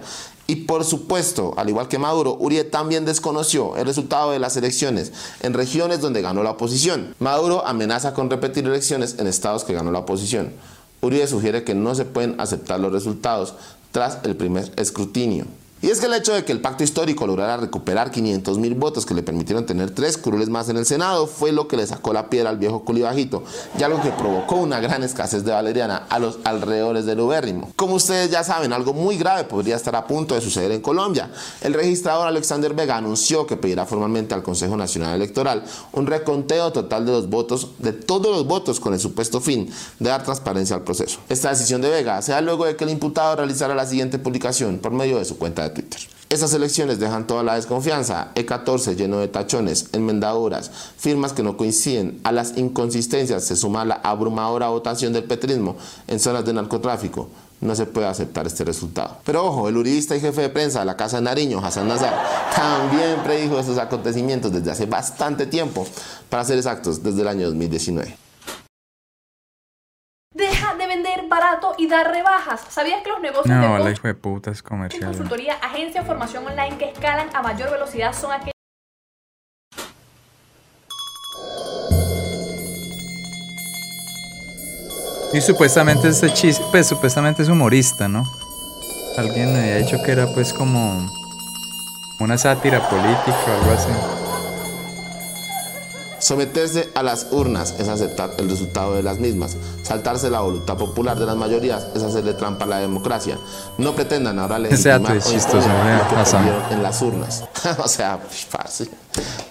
Y por supuesto, al igual que Maduro, Uribe también desconoció el resultado de las elecciones en regiones donde ganó la oposición. Maduro amenaza con repetir elecciones en estados que ganó la oposición. Uribe sugiere que no se pueden aceptar los resultados tras el primer escrutinio. Y es que el hecho de que el pacto histórico lograra recuperar 500 mil votos que le permitieron tener tres curules más en el Senado fue lo que le sacó la piedra al viejo culibajito y algo que provocó una gran escasez de valeriana a los alrededores del ubérrimo. Como ustedes ya saben, algo muy grave podría estar a punto de suceder en Colombia. El registrador Alexander Vega anunció que pedirá formalmente al Consejo Nacional Electoral un reconteo total de los votos, de todos los votos con el supuesto fin de dar transparencia al proceso. Esta decisión de Vega se da luego de que el imputado realizara la siguiente publicación por medio de su cuenta de Twitter. Estas elecciones dejan toda la desconfianza, E14 lleno de tachones, enmendaduras, firmas que no coinciden, a las inconsistencias se suma la abrumadora votación del petrismo en zonas de narcotráfico. No se puede aceptar este resultado. Pero ojo, el uribista y jefe de prensa de la Casa de Nariño, Hassan Nazar, también predijo estos acontecimientos desde hace bastante tiempo, para ser exactos, desde el año 2019. Deja barato y dar rebajas. ¿Sabías que los negocios No, de la hijo de puta es comercial. consultoría, agencia formación online que escalan a mayor velocidad son aquellos Y supuestamente este chiste, pues supuestamente es humorista, ¿no? Alguien me había dicho que era pues como una sátira política o algo así. Someterse a las urnas es aceptar el resultado de las mismas. Saltarse la voluntad popular de las mayorías es hacerle trampa a la democracia. No pretendan ahora legitimar o en las urnas. o sea, parce.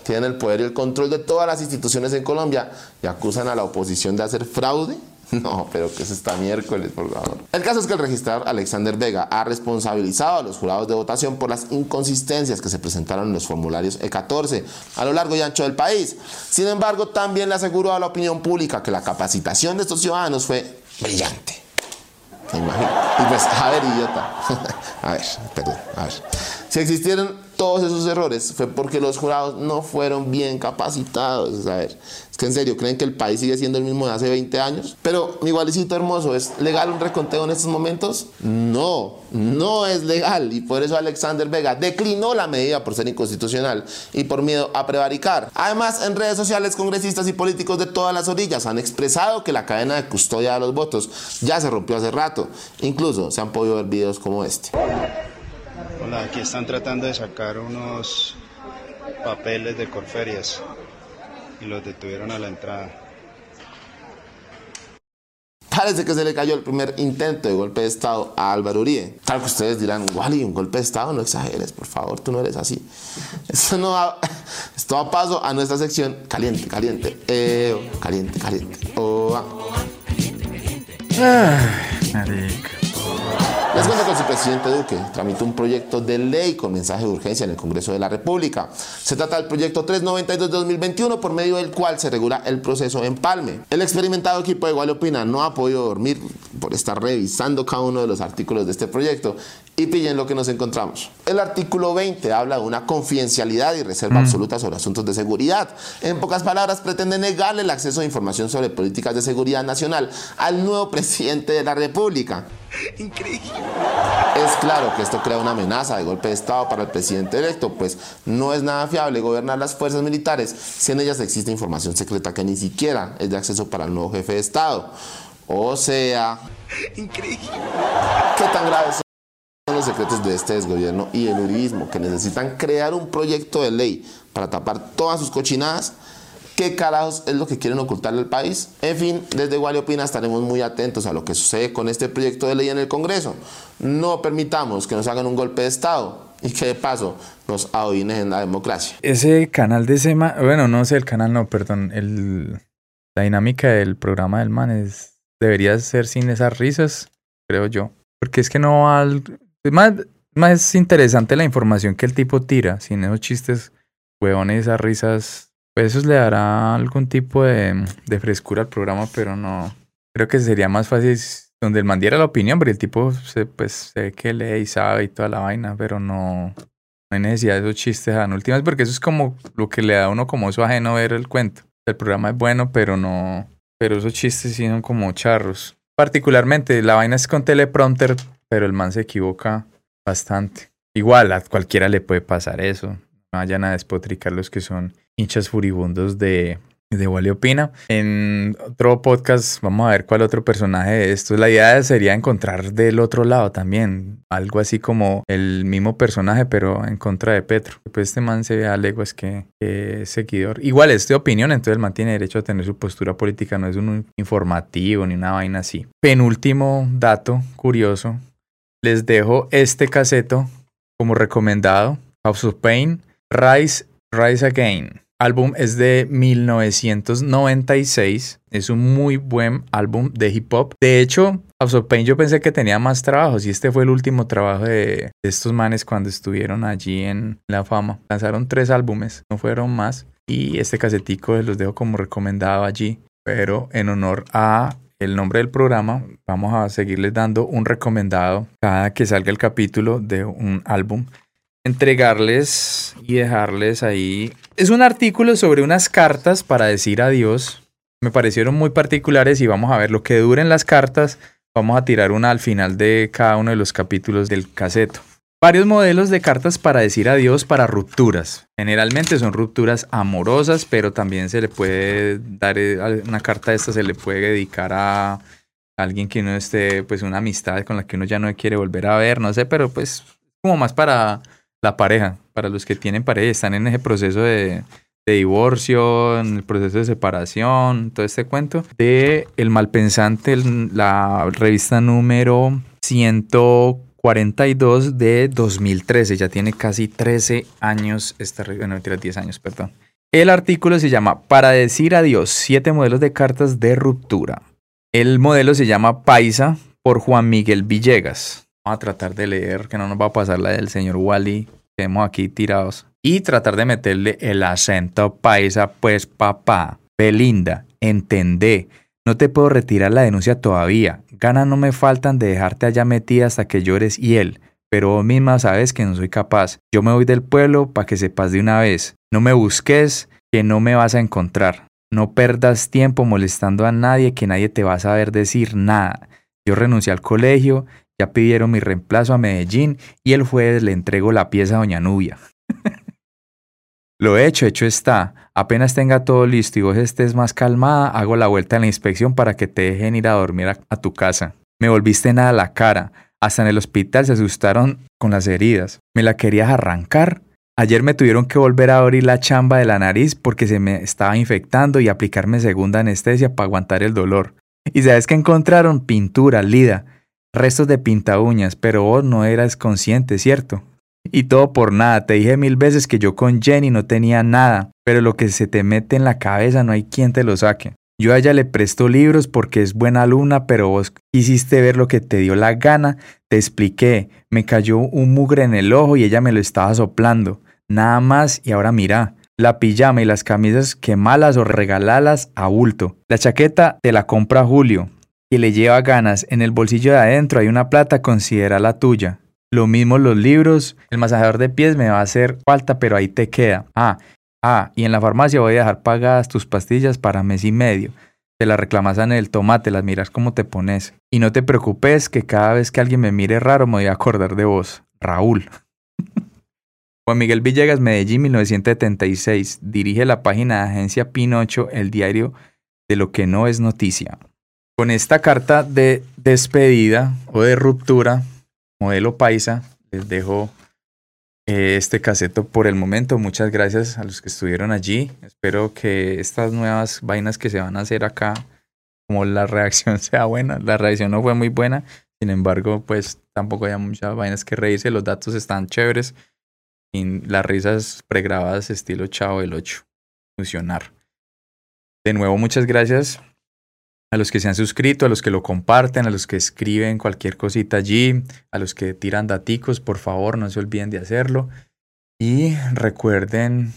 Tienen el poder y el control de todas las instituciones en Colombia y acusan a la oposición de hacer fraude. No, pero que es esta miércoles, por favor. El caso es que el registrador Alexander Vega ha responsabilizado a los jurados de votación por las inconsistencias que se presentaron en los formularios E14 a lo largo y ancho del país. Sin embargo, también le aseguró a la opinión pública que la capacitación de estos ciudadanos fue brillante. ¿Se imagina? Y pues, a ver, idiota. a ver, perdón, a ver. Si existieron todos esos errores fue porque los jurados no fueron bien capacitados. A ver, es que en serio, ¿creen que el país sigue siendo el mismo de hace 20 años? Pero, mi igualicito hermoso, ¿es legal un reconteo en estos momentos? No, no es legal. Y por eso Alexander Vega declinó la medida por ser inconstitucional y por miedo a prevaricar. Además, en redes sociales, congresistas y políticos de todas las orillas han expresado que la cadena de custodia de los votos ya se rompió hace rato. Incluso se han podido ver videos como este. Hola, aquí están tratando de sacar unos papeles de Corferias y los detuvieron a la entrada. Parece que se le cayó el primer intento de golpe de Estado a Álvaro Uribe. Tal que ustedes dirán, Wally, un golpe de Estado, no exageres, por favor, tú no eres así. Eso no va, esto va a paso a nuestra sección caliente, caliente, eh, caliente, caliente. Oh, ah. Marica. Les cuento que el presidente Duque tramitó un proyecto de ley con mensaje de urgencia en el Congreso de la República. Se trata del proyecto 392 de 2021, por medio del cual se regula el proceso empalme. El experimentado equipo de Guayopina no ha podido dormir por estar revisando cada uno de los artículos de este proyecto y pillen lo que nos encontramos. El artículo 20 habla de una confidencialidad y reserva absoluta sobre asuntos de seguridad. En pocas palabras, pretende negarle el acceso a información sobre políticas de seguridad nacional al nuevo presidente de la República. Es claro que esto crea una amenaza de golpe de Estado para el presidente electo, pues no es nada fiable gobernar las fuerzas militares si en ellas existe información secreta que ni siquiera es de acceso para el nuevo jefe de Estado. O sea, ¿qué tan graves son los secretos de este desgobierno y el uribismo que necesitan crear un proyecto de ley para tapar todas sus cochinadas? ¿Qué carajos es lo que quieren ocultarle al país? En fin, desde Guayopina estaremos muy atentos a lo que sucede con este proyecto de ley en el Congreso. No permitamos que nos hagan un golpe de Estado y que de paso nos adivinen en la democracia. Ese canal de ese man, bueno, no sé, el canal no, perdón, el, la dinámica del programa del man es, debería ser sin esas risas, creo yo. Porque es que no al... Más, más interesante la información que el tipo tira, sin esos chistes, huevones, esas risas pues eso le dará algún tipo de, de frescura al programa, pero no. Creo que sería más fácil donde el man diera la opinión, porque el tipo se, pues, se ve que lee y sabe y toda la vaina, pero no, no hay necesidad de esos chistes en últimas, porque eso es como lo que le da a uno como eso ajeno ver el cuento. El programa es bueno, pero no. Pero esos chistes sí son como charros. Particularmente, la vaina es con teleprompter, pero el man se equivoca bastante. Igual, a cualquiera le puede pasar eso. No vayan a despotricar los que son hinchas furibundos de, de Wally Opina. En otro podcast vamos a ver cuál otro personaje de estos. La idea sería encontrar del otro lado también algo así como el mismo personaje pero en contra de Petro. Pues este man se ve a leguas que, que es seguidor. Igual es de opinión, entonces el man tiene derecho a tener su postura política, no es un informativo ni una vaina así. Penúltimo dato curioso. Les dejo este caseto como recomendado. House of Pain, Rise, Rise Again álbum es de 1996. Es un muy buen álbum de hip hop. De hecho, House of Pain yo pensé que tenía más trabajos y este fue el último trabajo de, de estos manes cuando estuvieron allí en la fama. Lanzaron tres álbumes, no fueron más. Y este casetico los dejo como recomendado allí. Pero en honor a el nombre del programa, vamos a seguirles dando un recomendado cada que salga el capítulo de un álbum entregarles y dejarles ahí. Es un artículo sobre unas cartas para decir adiós. Me parecieron muy particulares y vamos a ver lo que duren las cartas. Vamos a tirar una al final de cada uno de los capítulos del caseto. Varios modelos de cartas para decir adiós para rupturas. Generalmente son rupturas amorosas, pero también se le puede dar eh, una carta de esta, se le puede dedicar a alguien que no esté, pues una amistad con la que uno ya no quiere volver a ver, no sé, pero pues como más para la pareja, para los que tienen pareja, están en ese proceso de, divorcio, en el proceso de separación, todo este cuento, de El Malpensante, la revista número 142 de 2013, ya tiene casi 13 años, esta no, 10 años, perdón. El artículo se llama Para decir adiós, siete modelos de cartas de ruptura. El modelo se llama Paisa por Juan Miguel Villegas. Vamos a tratar de leer, que no nos va a pasar la del señor Wally tenemos aquí tirados. Y tratar de meterle el acento paisa, pues papá. Belinda, entendé. No te puedo retirar la denuncia todavía. Ganas no me faltan de dejarte allá metida hasta que llores y él. Pero vos misma sabes que no soy capaz. Yo me voy del pueblo para que sepas de una vez. No me busques, que no me vas a encontrar. No perdas tiempo molestando a nadie, que nadie te va a saber decir nada. Yo renuncié al colegio ya pidieron mi reemplazo a Medellín y el jueves le entrego la pieza a Doña Nubia. Lo hecho, hecho está. Apenas tenga todo listo y vos estés más calmada, hago la vuelta a la inspección para que te dejen ir a dormir a, a tu casa. Me volviste nada la cara. Hasta en el hospital se asustaron con las heridas. ¿Me la querías arrancar? Ayer me tuvieron que volver a abrir la chamba de la nariz porque se me estaba infectando y aplicarme segunda anestesia para aguantar el dolor. Y sabes que encontraron pintura, lida, restos de pinta uñas, pero vos no eras consciente, ¿cierto? Y todo por nada, te dije mil veces que yo con Jenny no tenía nada, pero lo que se te mete en la cabeza no hay quien te lo saque. Yo a ella le presto libros porque es buena alumna, pero vos quisiste ver lo que te dio la gana, te expliqué, me cayó un mugre en el ojo y ella me lo estaba soplando. Nada más y ahora mira, la pijama y las camisas quemalas o regalalas a bulto. La chaqueta te la compra Julio y le lleva ganas. En el bolsillo de adentro hay una plata, considera la tuya. Lo mismo los libros, el masajeador de pies me va a hacer falta, pero ahí te queda. Ah, ah, y en la farmacia voy a dejar pagadas tus pastillas para mes y medio. Te las reclamas en el tomate, las miras cómo te pones. Y no te preocupes que cada vez que alguien me mire raro me voy a acordar de vos. Raúl. Juan Miguel Villegas, Medellín, 1976. Dirige la página de Agencia Pinocho, el diario de lo que no es noticia. Con esta carta de despedida o de ruptura, modelo paisa, les dejo eh, este caseto por el momento. Muchas gracias a los que estuvieron allí. Espero que estas nuevas vainas que se van a hacer acá, como la reacción sea buena. La reacción no fue muy buena. Sin embargo, pues tampoco hay muchas vainas que reírse. Los datos están chéveres. Y las risas pregrabadas estilo Chavo del 8. Funcionar. De nuevo, muchas gracias a los que se han suscrito, a los que lo comparten, a los que escriben cualquier cosita allí, a los que tiran daticos, por favor, no se olviden de hacerlo. Y recuerden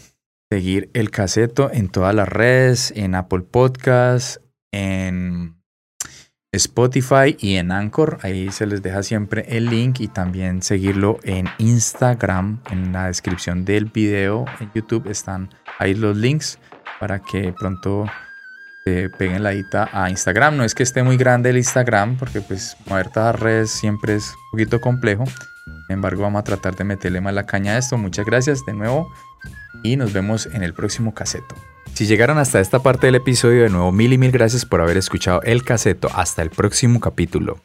seguir el caseto en todas las redes, en Apple Podcasts, en Spotify y en Anchor. Ahí se les deja siempre el link y también seguirlo en Instagram. En la descripción del video en YouTube están ahí los links para que pronto se peguen la dita a Instagram. No es que esté muy grande el Instagram porque pues mover todas las redes siempre es un poquito complejo. Sin embargo vamos a tratar de meterle más la caña a esto. Muchas gracias de nuevo y nos vemos en el próximo caseto. Si llegaron hasta esta parte del episodio, de nuevo mil y mil gracias por haber escuchado el caseto. Hasta el próximo capítulo.